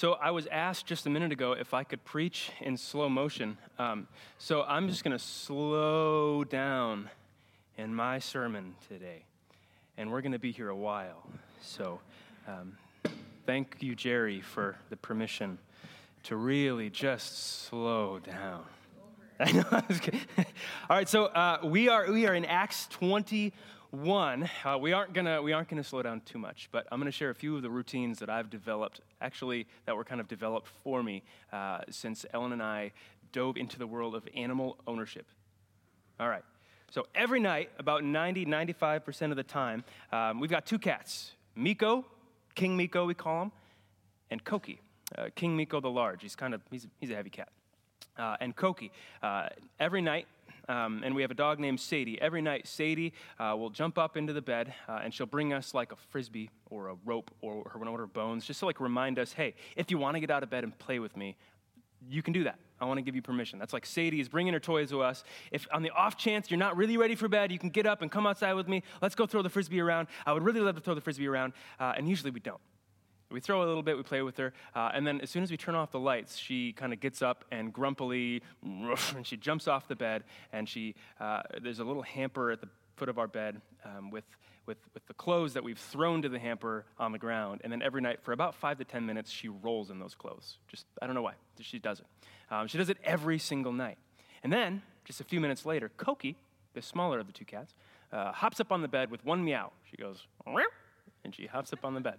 So I was asked just a minute ago if I could preach in slow motion. Um, so I'm just going to slow down in my sermon today. And we're going to be here a while. So um, thank you, Jerry, for the permission to really just slow down. I know. I All right, so uh, we are we are in Acts 21. Uh, we aren't gonna we aren't gonna slow down too much, but I'm gonna share a few of the routines that I've developed, actually that were kind of developed for me uh, since Ellen and I dove into the world of animal ownership. All right. So every night, about 90, 95% of the time, um, we've got two cats Miko, King Miko, we call him, and Koki. Uh, King Miko the Large. He's kind of, he's, he's a heavy cat uh, and Koki. Uh, every night, um, and we have a dog named Sadie. Every night, Sadie uh, will jump up into the bed uh, and she'll bring us like a frisbee or a rope or her, one of her bones, just to like remind us, hey, if you want to get out of bed and play with me, you can do that. I want to give you permission. That's like Sadie is bringing her toys to us. If on the off chance you're not really ready for bed, you can get up and come outside with me. Let's go throw the frisbee around. I would really love to throw the frisbee around, uh, and usually we don't. We throw a little bit, we play with her, uh, and then as soon as we turn off the lights, she kind of gets up and grumpily, and she jumps off the bed, and she uh, there's a little hamper at the foot of our bed um, with, with, with the clothes that we've thrown to the hamper on the ground, and then every night for about five to ten minutes, she rolls in those clothes. Just I don't know why, she does it. Um, she does it every single night, and then just a few minutes later, Koki, the smaller of the two cats, uh, hops up on the bed with one meow. She goes, and she hops up on the bed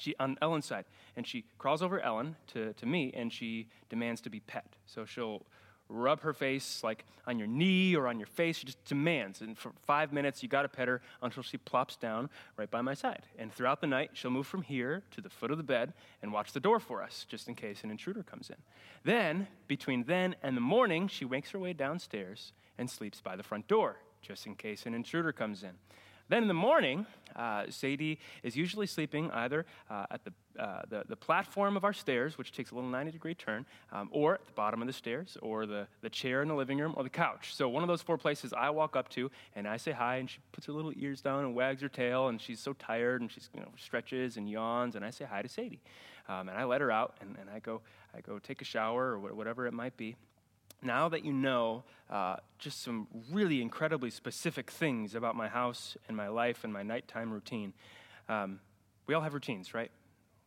she on Ellen's side, and she crawls over Ellen to, to me, and she demands to be pet. So she'll rub her face like on your knee or on your face. She just demands, and for five minutes you got to pet her until she plops down right by my side. And throughout the night, she'll move from here to the foot of the bed and watch the door for us, just in case an intruder comes in. Then, between then and the morning, she wakes her way downstairs and sleeps by the front door, just in case an intruder comes in. Then in the morning, uh, Sadie is usually sleeping either uh, at the, uh, the, the, platform of our stairs, which takes a little 90 degree turn, um, or at the bottom of the stairs, or the, the chair in the living room, or the couch. So one of those four places I walk up to, and I say hi, and she puts her little ears down and wags her tail, and she's so tired, and she you know, stretches and yawns, and I say hi to Sadie. Um, and I let her out, and, and I, go, I go take a shower, or whatever it might be now that you know uh, just some really incredibly specific things about my house and my life and my nighttime routine, um, we all have routines, right?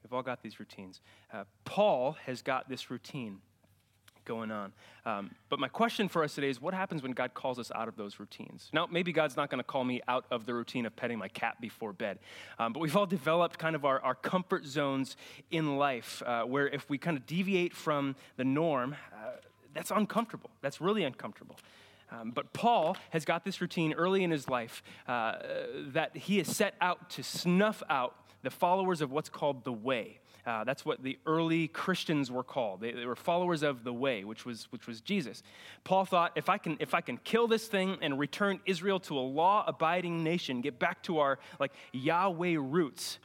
We've all got these routines. Uh, Paul has got this routine going on. Um, but my question for us today is what happens when God calls us out of those routines? Now, maybe God's not going to call me out of the routine of petting my cat before bed, um, but we've all developed kind of our, our comfort zones in life uh, where if we kind of deviate from the norm, uh, that's uncomfortable. That's really uncomfortable. Um, but Paul has got this routine early in his life uh, that he has set out to snuff out the followers of what's called the way. Uh, that's what the early Christians were called. They, they, were followers of the way, which was, which was Jesus. Paul thought, if I, can, if I can kill this thing and return Israel to a law-abiding nation, get back to our like Yahweh roots,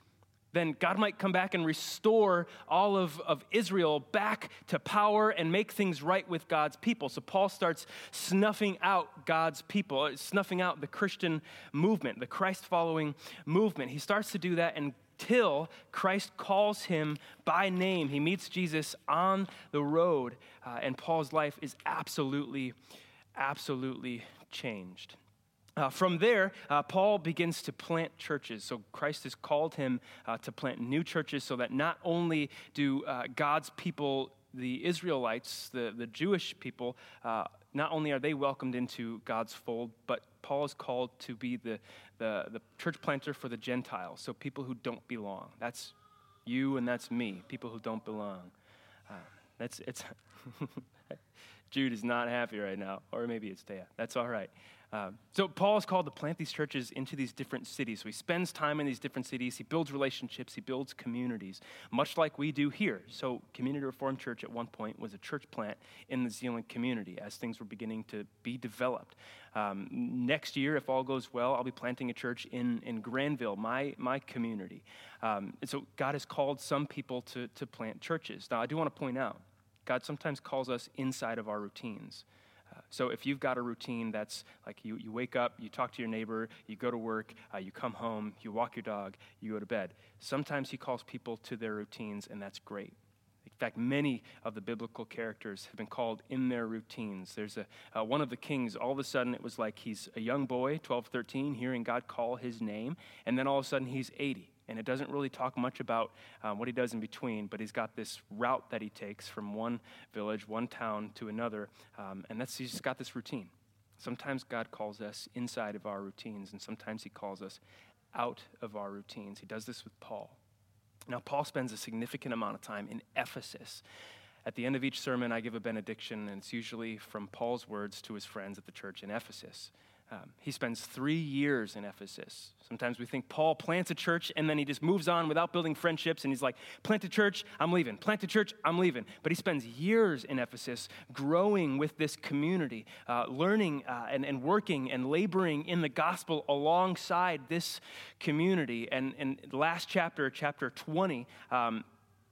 then God might come back and restore all of, of Israel back to power and make things right with God's people. So Paul starts snuffing out God's people, uh, snuffing out the Christian movement, the Christ following movement. He starts to do that until Christ calls him by name. He meets Jesus on the road, uh, and Paul's life is absolutely, absolutely changed. Uh, from there, uh, Paul begins to plant churches. So Christ has called him uh, to plant new churches so that not only do uh, God's people, the Israelites, the, the Jewish people, uh, not only are they welcomed into God's fold, but Paul is called to be the, the, the church planter for the Gentiles, so people who don't belong. That's you and that's me, people who don't belong. Uh, that's, it's Jude is not happy right now, or maybe it's Taya. That's all right. Um, so Paul is called to plant these churches into these different cities. So he spends time in these different cities. He builds relationships. He builds communities, much like we do here. So Community Reformed Church at one point was a church plant in the Zeeland community as things were beginning to be developed. Um, next year, if all goes well, I'll be planting a church in, in Granville, my, my community. Um, and so God has called some people to, to plant churches. Now, I do want to point out, God sometimes calls us inside of our routines. So if you've got a routine that's like you, you wake up, you talk to your neighbor, you go to work, uh, you come home, you walk your dog, you go to bed. Sometimes he calls people to their routines, and that's great. In fact, many of the biblical characters have been called in their routines. There's a, uh, one of the kings, all of a sudden it was like he's a young boy, 12, 13, hearing God call his name, and then all of a sudden he's 80. And it doesn't really talk much about um, what he does in between, but he's got this route that he takes from one village, one town to another, um, and that's, he's just got this routine. Sometimes God calls us inside of our routines, and sometimes he calls us out of our routines. He does this with Paul. Now, Paul spends a significant amount of time in Ephesus. At the end of each sermon, I give a benediction, and it's usually from Paul's words to his friends at the church in Ephesus. Um, he spends three years in Ephesus. Sometimes we think Paul plants a church and then he just moves on without building friendships, and he's like, plant a church, I'm leaving. Plant a church, I'm leaving. But he spends years in Ephesus growing with this community, uh, learning uh, and, and working and laboring in the gospel alongside this community. And, in the last chapter, chapter 20, um,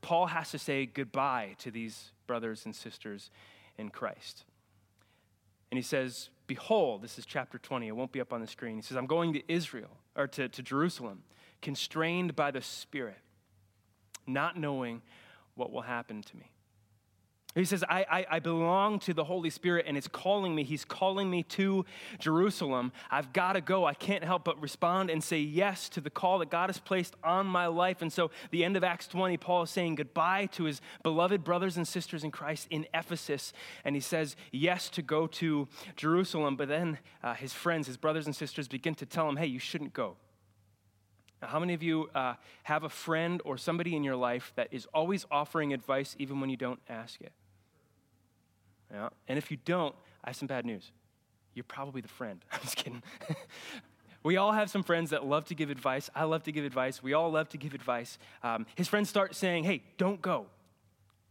Paul has to say goodbye to these brothers and sisters in Christ. And he says, Behold, this is chapter 20, it won't be up on the screen. He says, I'm going to Israel, or to, to Jerusalem, constrained by the Spirit, not knowing what will happen to me. He says, I, I, I, belong to the Holy Spirit and it's calling me. He's calling me to Jerusalem. I've got to go. I can't help but respond and say yes to the call that God has placed on my life. And so, the end of Acts 20, Paul is saying goodbye to his beloved brothers and sisters in Christ in Ephesus. And he says yes to go to Jerusalem. But then uh, his friends, his brothers and sisters, begin to tell him, hey, you shouldn't go. Now, how many of you uh, have a friend or somebody in your life that is always offering advice even when you don't ask it? Yeah. And if you don't, I have some bad news. You're probably the friend. I'm just kidding. we all have some friends that love to give advice. I love to give advice. We all love to give advice. Um, his friends start saying, hey, don't go.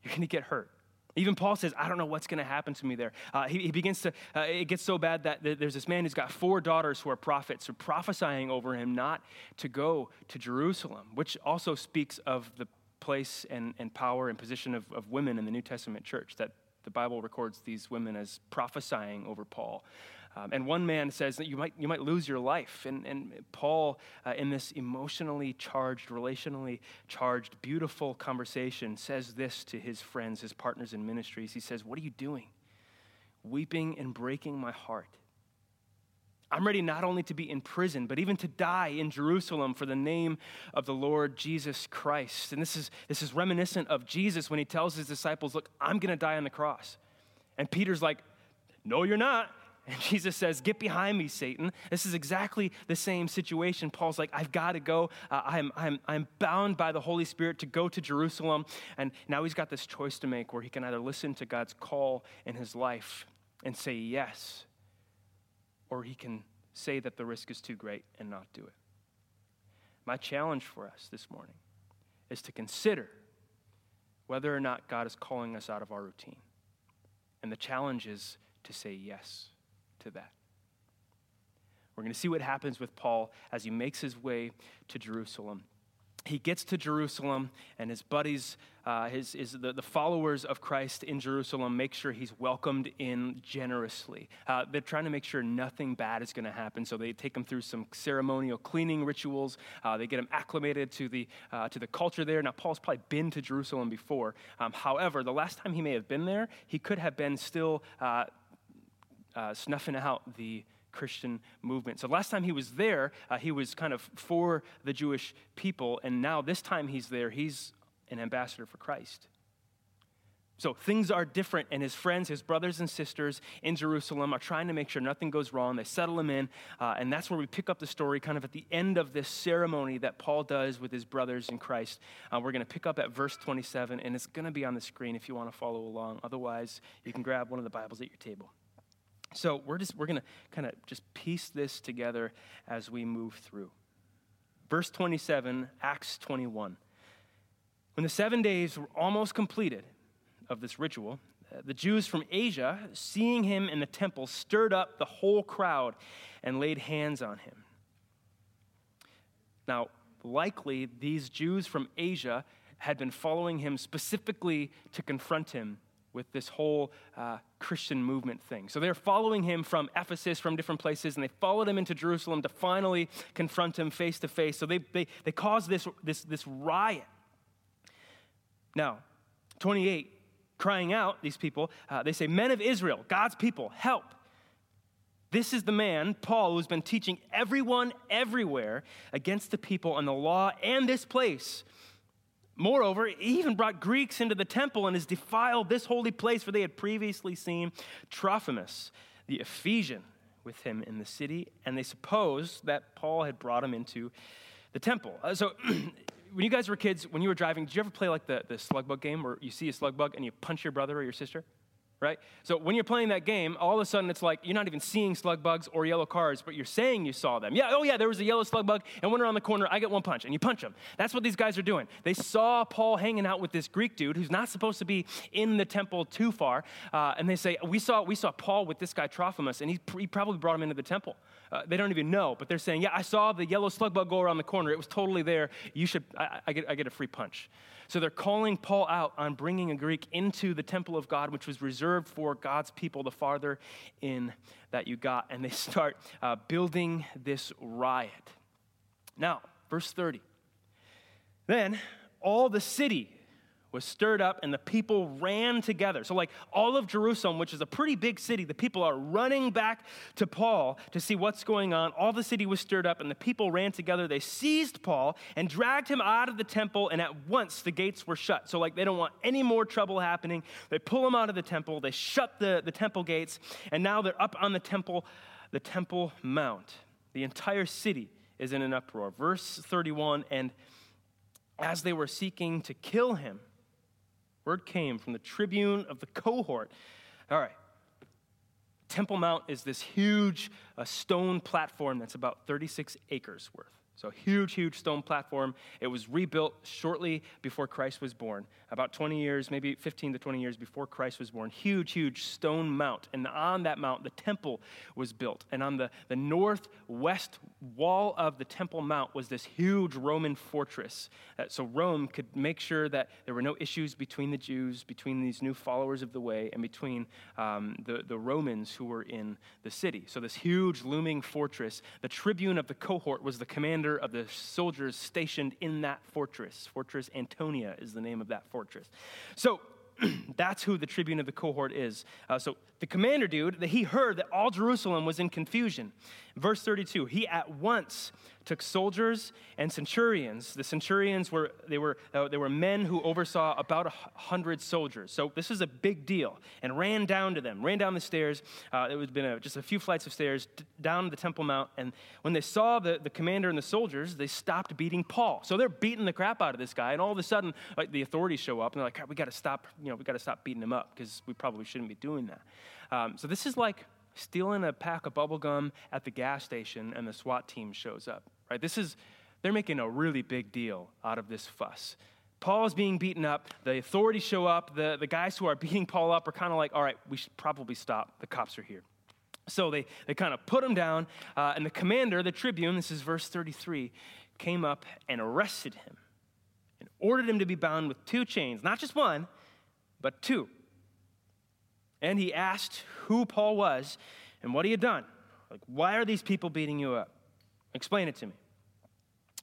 You're going to get hurt. Even Paul says, I don't know what's going to happen to me there. Uh, he, he, begins to, uh, it gets so bad that there's this man who's got four daughters who are prophets, who are prophesying over him not to go to Jerusalem, which also speaks of the place and, and power and position of, of women in the New Testament church, that the Bible records these women as prophesying over Paul. Um, and one man says that you might, you might lose your life. And, and Paul, uh, in this emotionally charged, relationally charged, beautiful conversation, says this to his friends, his partners in ministries. He says, What are you doing? Weeping and breaking my heart. I'm ready not only to be in prison, but even to die in Jerusalem for the name of the Lord Jesus Christ. And this is, this is reminiscent of Jesus when he tells his disciples, Look, I'm going to die on the cross. And Peter's like, No, you're not. And Jesus says, Get behind me, Satan. This is exactly the same situation. Paul's like, I've got to go. Uh, I'm, I'm, I'm bound by the Holy Spirit to go to Jerusalem. And now he's got this choice to make where he can either listen to God's call in his life and say yes or he can say that the risk is too great and not do it. My challenge for us this morning is to consider whether or not God is calling us out of our routine. And the challenge is to say yes to that. We're going to see what happens with Paul as he makes his way to Jerusalem he gets to Jerusalem, and his buddies, uh, his, his, the, the, followers of Christ in Jerusalem, make sure he's welcomed in generously. Uh, they're trying to make sure nothing bad is going to happen, so they take him through some ceremonial cleaning rituals. Uh, they get him acclimated to the, uh, to the culture there. Now, Paul's probably been to Jerusalem before. Um, however, the last time he may have been there, he could have been still uh, uh, snuffing out the Christian movement. So last time he was there, uh, he was kind of for the Jewish people, and now this time he's there, he's an ambassador for Christ. So things are different, and his friends, his brothers and sisters in Jerusalem are trying to make sure nothing goes wrong. They settle him in, uh, and that's where we pick up the story kind of at the end of this ceremony that Paul does with his brothers in Christ. Uh, we're going to pick up at verse 27, and it's going to be on the screen if you want to follow along. Otherwise, you can grab one of the Bibles at your table. So we're just we're going to kind of just piece this together as we move through. Verse 27, Acts 21. When the 7 days were almost completed of this ritual, uh, the Jews from Asia, seeing him in the temple, stirred up the whole crowd and laid hands on him. Now, likely these Jews from Asia had been following him specifically to confront him with this whole uh, Christian movement thing. So they're following him from Ephesus, from different places, and they followed him into Jerusalem to finally confront him face to face. So they, they, they caused this, this, this riot. Now, 28, crying out, these people, uh, they say, Men of Israel, God's people, help. This is the man, Paul, who's been teaching everyone everywhere against the people and the law and this place. Moreover, he even brought Greeks into the temple and has defiled this holy place where they had previously seen Trophimus, the Ephesian, with him in the city, and they supposed that Paul had brought him into the temple. Uh, so, when you guys were kids, when you were driving, did you ever play like the, the slug bug game where you see a slug bug and you punch your brother or your sister? Right? So when you're playing that game, all of a sudden it's like you're not even seeing slug bugs or yellow cars, but you're saying you saw them. Yeah, oh yeah, there was a yellow slug bug, and when around the corner, I get one punch, and you punch them. That's what these guys are doing. They saw Paul hanging out with this Greek dude who's not supposed to be in the temple too far, uh, and they say, we saw, we saw Paul with this guy Trophimus, and he, he probably brought him into the temple. Uh, they don't even know, but they're saying, yeah, I saw the yellow slug bug go around the corner. It was totally there. You should, I, I get, I get a free punch. So they're calling Paul out on bringing a Greek into the temple of God, which was reserved for God's people, the farther in that you got. And they start uh, building this riot. Now, verse 30. Then all the city was stirred up and the people ran together. So, like all of Jerusalem, which is a pretty big city, the people are running back to Paul to see what's going on. All the city was stirred up and the people ran together. They seized Paul and dragged him out of the temple, and at once the gates were shut. So, like, they don't want any more trouble happening. They pull him out of the temple, they shut the, the temple gates, and now they're up on the temple, the temple mount. The entire city is in an uproar. Verse 31 and as they were seeking to kill him, Word came from the tribune of the cohort. All right. Temple Mount is this huge uh, stone platform that's about 36 acres worth. So, huge, huge stone platform. It was rebuilt shortly before Christ was born, about 20 years, maybe 15 to 20 years before Christ was born. Huge, huge stone mount. And on that mount, the temple was built. And on the, the northwest wall of the Temple Mount was this huge Roman fortress. So, Rome could make sure that there were no issues between the Jews, between these new followers of the way, and between um, the, the Romans who were in the city. So, this huge looming fortress, the tribune of the cohort was the commander commander of the soldiers stationed in that fortress. Fortress Antonia is the name of that fortress. So that's who the tribune of the cohort is. Uh, so the commander dude, that he heard that all Jerusalem was in confusion. Verse 32, he at once took soldiers and centurions. The centurions were they were uh, they were men who oversaw about a hundred soldiers. So this is a big deal, and ran down to them, ran down the stairs. Uh, it had been a, just a few flights of stairs d- down the Temple Mount. And when they saw the, the commander and the soldiers, they stopped beating Paul. So they're beating the crap out of this guy, and all of a sudden, like the authorities show up, and they're like, "We got to stop. You know, we got to stop beating him up because we probably shouldn't be doing that." Um, so this is like stealing a pack of bubble gum at the gas station and the SWAT team shows up, right? This is, they're making a really big deal out of this fuss. Paul is being beaten up. The authorities show up. The, the guys who are beating Paul up are kind of like, all right, we should probably stop. The cops are here. So they, they kind of put him down. Uh, and the commander, the tribune, this is verse 33, came up and arrested him and ordered him to be bound with two chains, not just one, but two. And he asked who Paul was and what he had done. Like, why are these people beating you up? Explain it to me.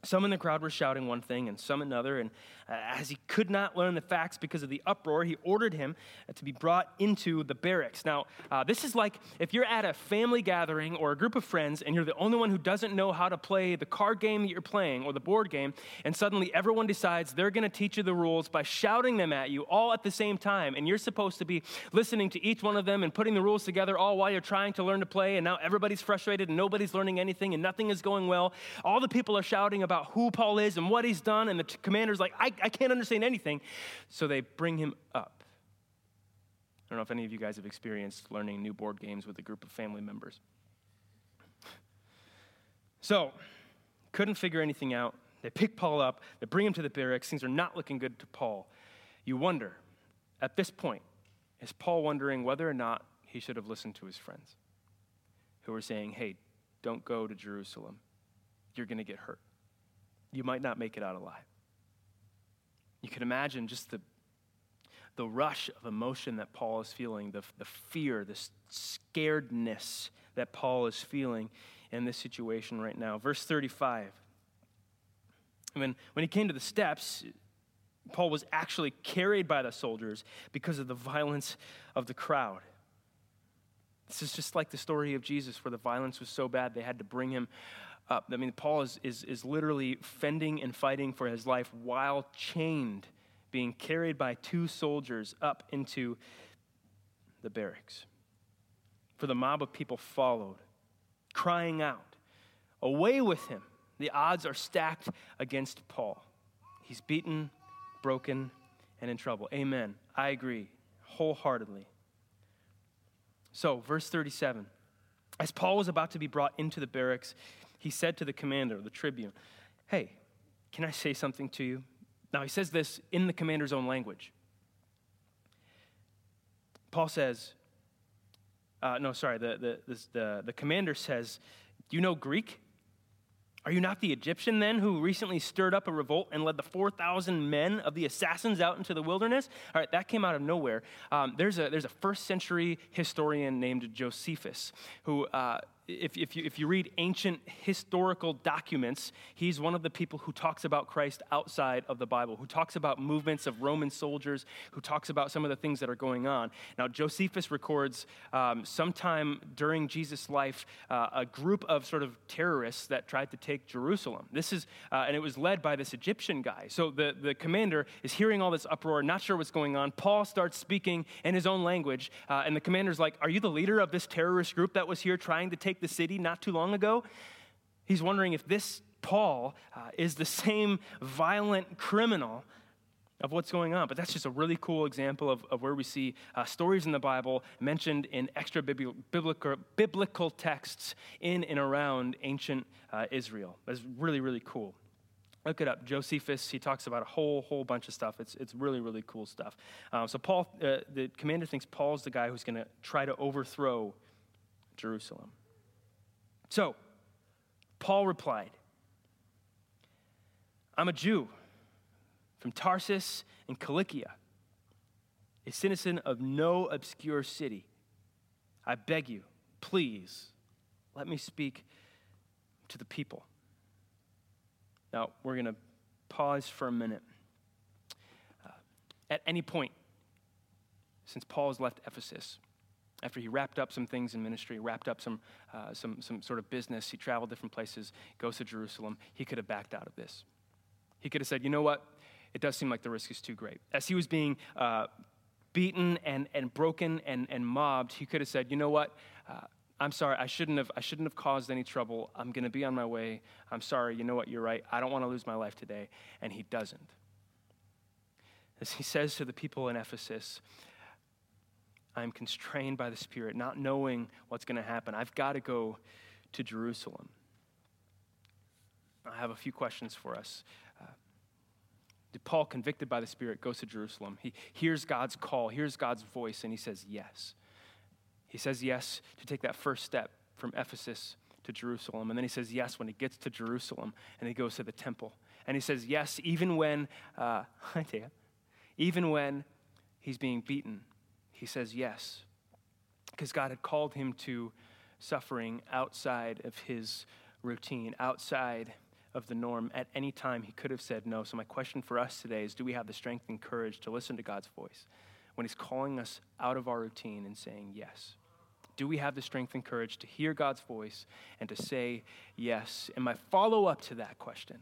Some in the crowd were shouting one thing and some another, and uh, as he could not learn the facts because of the uproar, he ordered him to be brought into the barracks. Now, uh, this is like if you're at a family gathering or a group of friends and you're the only one who doesn't know how to play the card game that you're playing or the board game, and suddenly everyone decides they're going to teach you the rules by shouting them at you all at the same time, and you're supposed to be listening to each one of them and putting the rules together all while you're trying to learn to play, and now everybody's frustrated and nobody's learning anything and nothing is going well. All the people are shouting about who Paul is and what he's done, and the commander's like, I, I can't understand anything. So they bring him up. I don't know if any of you guys have experienced learning new board games with a group of family members. So, couldn't figure anything out. They pick Paul up, they bring him to the barracks. Things are not looking good to Paul. You wonder, at this point, is Paul wondering whether or not he should have listened to his friends who were saying, hey, don't go to Jerusalem. You're going to get hurt you might not make it out alive. You can imagine just the, the rush of emotion that Paul is feeling, the, the fear, the scaredness that Paul is feeling in this situation right now. Verse 35. When, when he came to the steps, Paul was actually carried by the soldiers because of the violence of the crowd. This is just like the story of Jesus, where the violence was so bad they had to bring him up. I mean, Paul is, is, is literally fending and fighting for his life while chained, being carried by two soldiers up into the barracks. For the mob of people followed, crying out, Away with him! The odds are stacked against Paul. He's beaten, broken, and in trouble. Amen. I agree wholeheartedly. So, verse 37 As Paul was about to be brought into the barracks, he said to the commander, the tribune, Hey, can I say something to you? Now, he says this in the commander's own language. Paul says, uh, no, sorry, the, the, this, the, the commander says, Do you know Greek? Are you not the Egyptian then who recently stirred up a revolt and led the 4,000 men of the assassins out into the wilderness? All right, that came out of nowhere. Um, there's, a, there's a first century historian named Josephus who uh, if, if, you, if you read ancient historical documents, he's one of the people who talks about Christ outside of the Bible, who talks about movements of Roman soldiers, who talks about some of the things that are going on. Now, Josephus records um, sometime during Jesus' life uh, a group of sort of terrorists that tried to take Jerusalem. This is, uh, and it was led by this Egyptian guy. So the, the commander is hearing all this uproar, not sure what's going on. Paul starts speaking in his own language, uh, and the commander's like, Are you the leader of this terrorist group that was here trying to take the city not too long ago. He's wondering if this Paul uh, is the same violent criminal of what's going on. But that's just a really cool example of, of where we see uh, stories in the Bible mentioned in extra biblical, biblical texts in and around ancient uh, Israel. That's really, really cool. Look it up. Josephus, he talks about a whole, whole bunch of stuff. It's, it's really, really cool stuff. Uh, so, Paul, uh, the commander thinks Paul's the guy who's going to try to overthrow Jerusalem. So, Paul replied, I'm a Jew from Tarsus in Cilicia, a citizen of no obscure city. I beg you, please, let me speak to the people. Now, we're going to pause for a minute. Uh, at any point, since Paul has left Ephesus, after he wrapped up some things in ministry, wrapped up some, uh, some, some sort of business, he traveled different places, goes to Jerusalem, he could have backed out of this. He could have said, you know what? It does seem like the risk is too great. As he was being uh, beaten and, and broken and, and mobbed, he could have said, you know what? Uh, I'm sorry, I shouldn't have, I shouldn't have caused any trouble. I'm going to be on my way. I'm sorry, you know what? You're right. I don't want to lose my life today. And he doesn't. As he says to the people in Ephesus, I'm constrained by the Spirit, not knowing what's going to happen. I've got to go to Jerusalem. I have a few questions for us. Uh, Paul, convicted by the Spirit, goes to Jerusalem? He hears God's call, hears God's voice, and he says yes. He says yes to take that first step from Ephesus to Jerusalem. And then he says yes when he gets to Jerusalem and he goes to the temple. And he says yes even when, uh, even when he's being beaten he says yes. Because God had called him to suffering outside of his routine, outside of the norm. At any time, he could have said no. So, my question for us today is do we have the strength and courage to listen to God's voice when he's calling us out of our routine and saying yes? Do we have the strength and courage to hear God's voice and to say yes? And my follow up to that question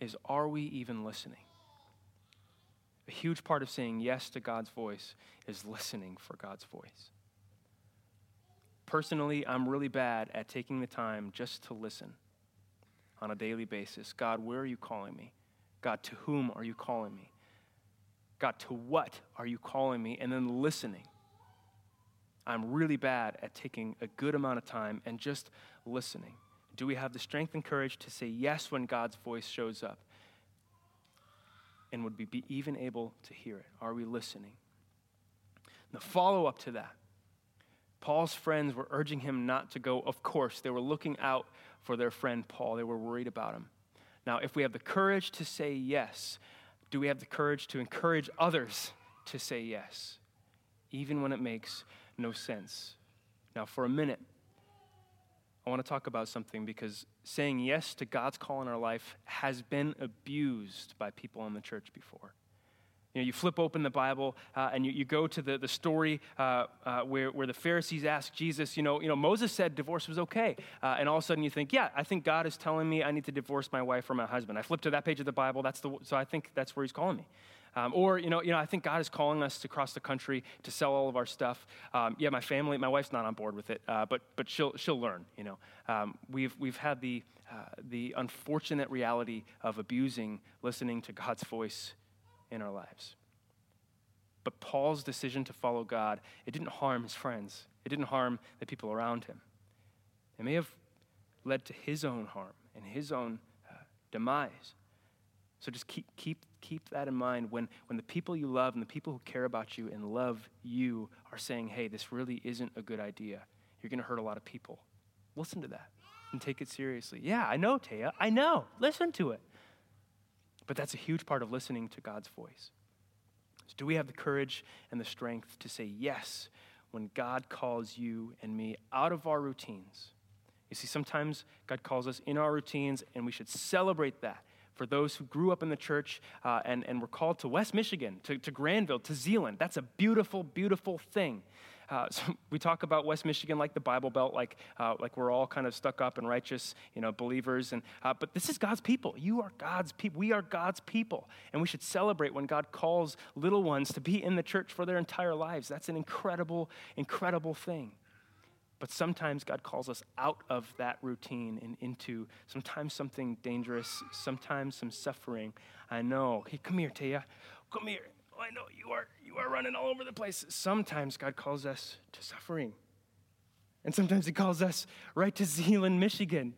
is are we even listening? A huge part of saying yes to God's voice is listening for God's voice. Personally, I'm really bad at taking the time just to listen on a daily basis. God, where are you calling me? God, to whom are you calling me? God, to what are you calling me? And then listening. I'm really bad at taking a good amount of time and just listening. Do we have the strength and courage to say yes when God's voice shows up? And would we be even able to hear it? Are we listening? The follow up to that, Paul's friends were urging him not to go. Of course, they were looking out for their friend Paul, they were worried about him. Now, if we have the courage to say yes, do we have the courage to encourage others to say yes, even when it makes no sense? Now, for a minute, I want to talk about something because saying yes to God's call in our life has been abused by people in the church before. You know, you flip open the Bible uh, and you, you go to the, the story uh, uh, where, where the Pharisees ask Jesus, you know, you know, Moses said divorce was okay. Uh, and all of a sudden you think, yeah, I think God is telling me I need to divorce my wife or my husband. I flip to that page of the Bible, that's the, so I think that's where he's calling me. Um, or, you know, you know, I think God is calling us to cross the country to sell all of our stuff. Um, yeah, my family, my wife's not on board with it, uh, but, but she'll, she'll learn, you know. Um, we've, we've had the, uh, the unfortunate reality of abusing listening to God's voice in our lives. But Paul's decision to follow God, it didn't harm his friends. It didn't harm the people around him. It may have led to his own harm and his own uh, demise. So just keep, keep, keep that in mind when, when the people you love and the people who care about you and love you are saying, hey, this really isn't a good idea. You're going to hurt a lot of people. Listen to that and take it seriously. Yeah, I know, Taya. I know. Listen to it. But that's a huge part of listening to God's voice. So do we have the courage and the strength to say yes when God calls you and me out of our routines? You see, sometimes God calls us in our routines, and we should celebrate that. For those who grew up in the church uh, and, and were called to West Michigan, to, to Granville, to Zeeland, that's a beautiful, beautiful thing. Uh, so we talk about West Michigan like the Bible Belt, like, uh, like we're all kind of stuck up and righteous, you know, believers. And, uh, but this is God's people. You are God's people. We are God's people. And we should celebrate when God calls little ones to be in the church for their entire lives. That's an incredible, incredible thing. But sometimes God calls us out of that routine and into sometimes something dangerous, sometimes some suffering. I know. Hey, come here, Taya. Come here. I know you are you are running all over the place. Sometimes God calls us to suffering. And sometimes he calls us right to Zeeland, Michigan.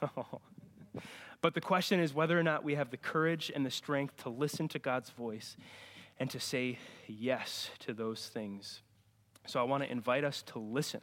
but the question is whether or not we have the courage and the strength to listen to God's voice and to say yes to those things. So I want to invite us to listen.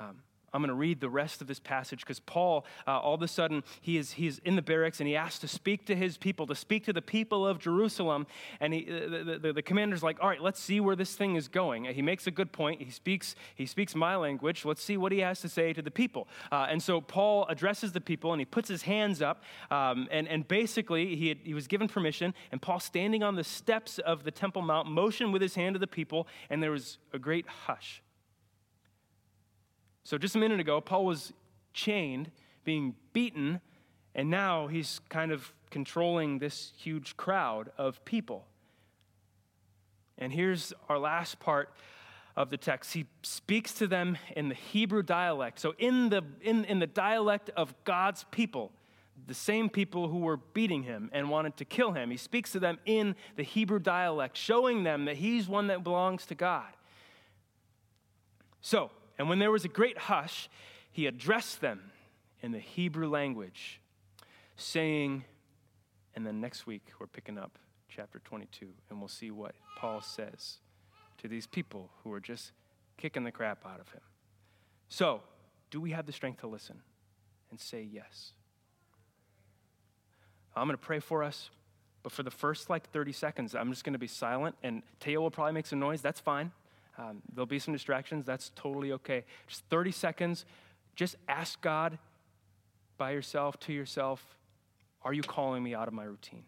Um, I'm going to read the rest of this passage because Paul, uh, all of a sudden, he is, he is in the barracks and he asks to speak to his people, to speak to the people of Jerusalem. And he, the, the, the, commander's like, all right, let's see where this thing is going. He makes a good point. He speaks, he speaks my language. Let's see what he has to say to the people. Uh, and so Paul addresses the people and he puts his hands up. Um, and, and basically, he, had, he was given permission. And Paul, standing on the steps of the Temple Mount, motioned with his hand to the people. And there was a great hush. So, just a minute ago, Paul was chained, being beaten, and now he's kind of controlling this huge crowd of people. And here's our last part of the text. He speaks to them in the Hebrew dialect. So, in the, in, in the dialect of God's people, the same people who were beating him and wanted to kill him, he speaks to them in the Hebrew dialect, showing them that he's one that belongs to God. So, and when there was a great hush, he addressed them in the Hebrew language, saying, and then next week we're picking up chapter 22, and we'll see what Paul says to these people who are just kicking the crap out of him. So, do we have the strength to listen and say yes? I'm going to pray for us, but for the first like 30 seconds, I'm just going to be silent, and Teo will probably make some noise. That's fine. Um, there'll be some distractions. That's totally okay. Just 30 seconds. Just ask God by yourself, to yourself, are you calling me out of my routine?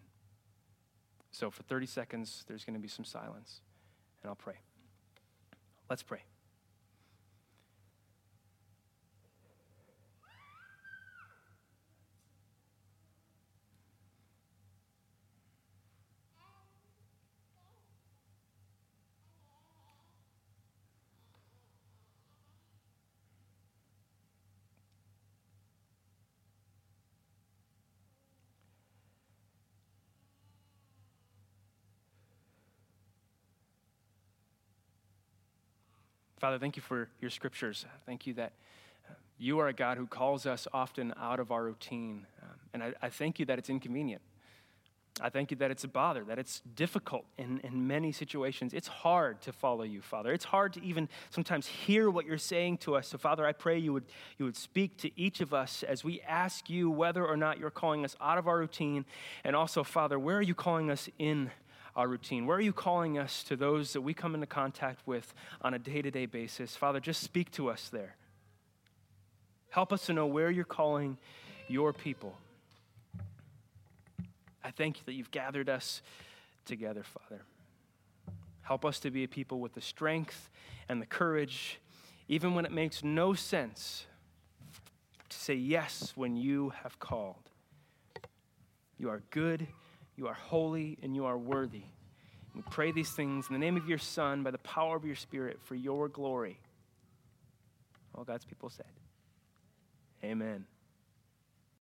So for 30 seconds, there's going to be some silence, and I'll pray. Let's pray. Father, thank you for your scriptures. Thank you that uh, you are a God who calls us often out of our routine. Um, and I, I, thank you that it's inconvenient. I thank you that it's a bother, that it's difficult in, in many situations. It's hard to follow you, Father. It's hard to even sometimes hear what you're saying to us. So, Father, I pray you would, you would speak to each of us as we ask you whether or not you're calling us out of our routine. And also, Father, where are you calling us in our routine? Where are you calling us to those that we come into contact with on a day to day basis? Father, just speak to us there. Help us to know where you're calling your people. I thank you that you've gathered us together, Father. Help us to be a people with the strength and the courage, even when it makes no sense, to say yes when you have called. You are good, you are holy, and you are worthy. We pray these things in the name of your Son, by the power of your Spirit, for your glory. All God's people said, Amen.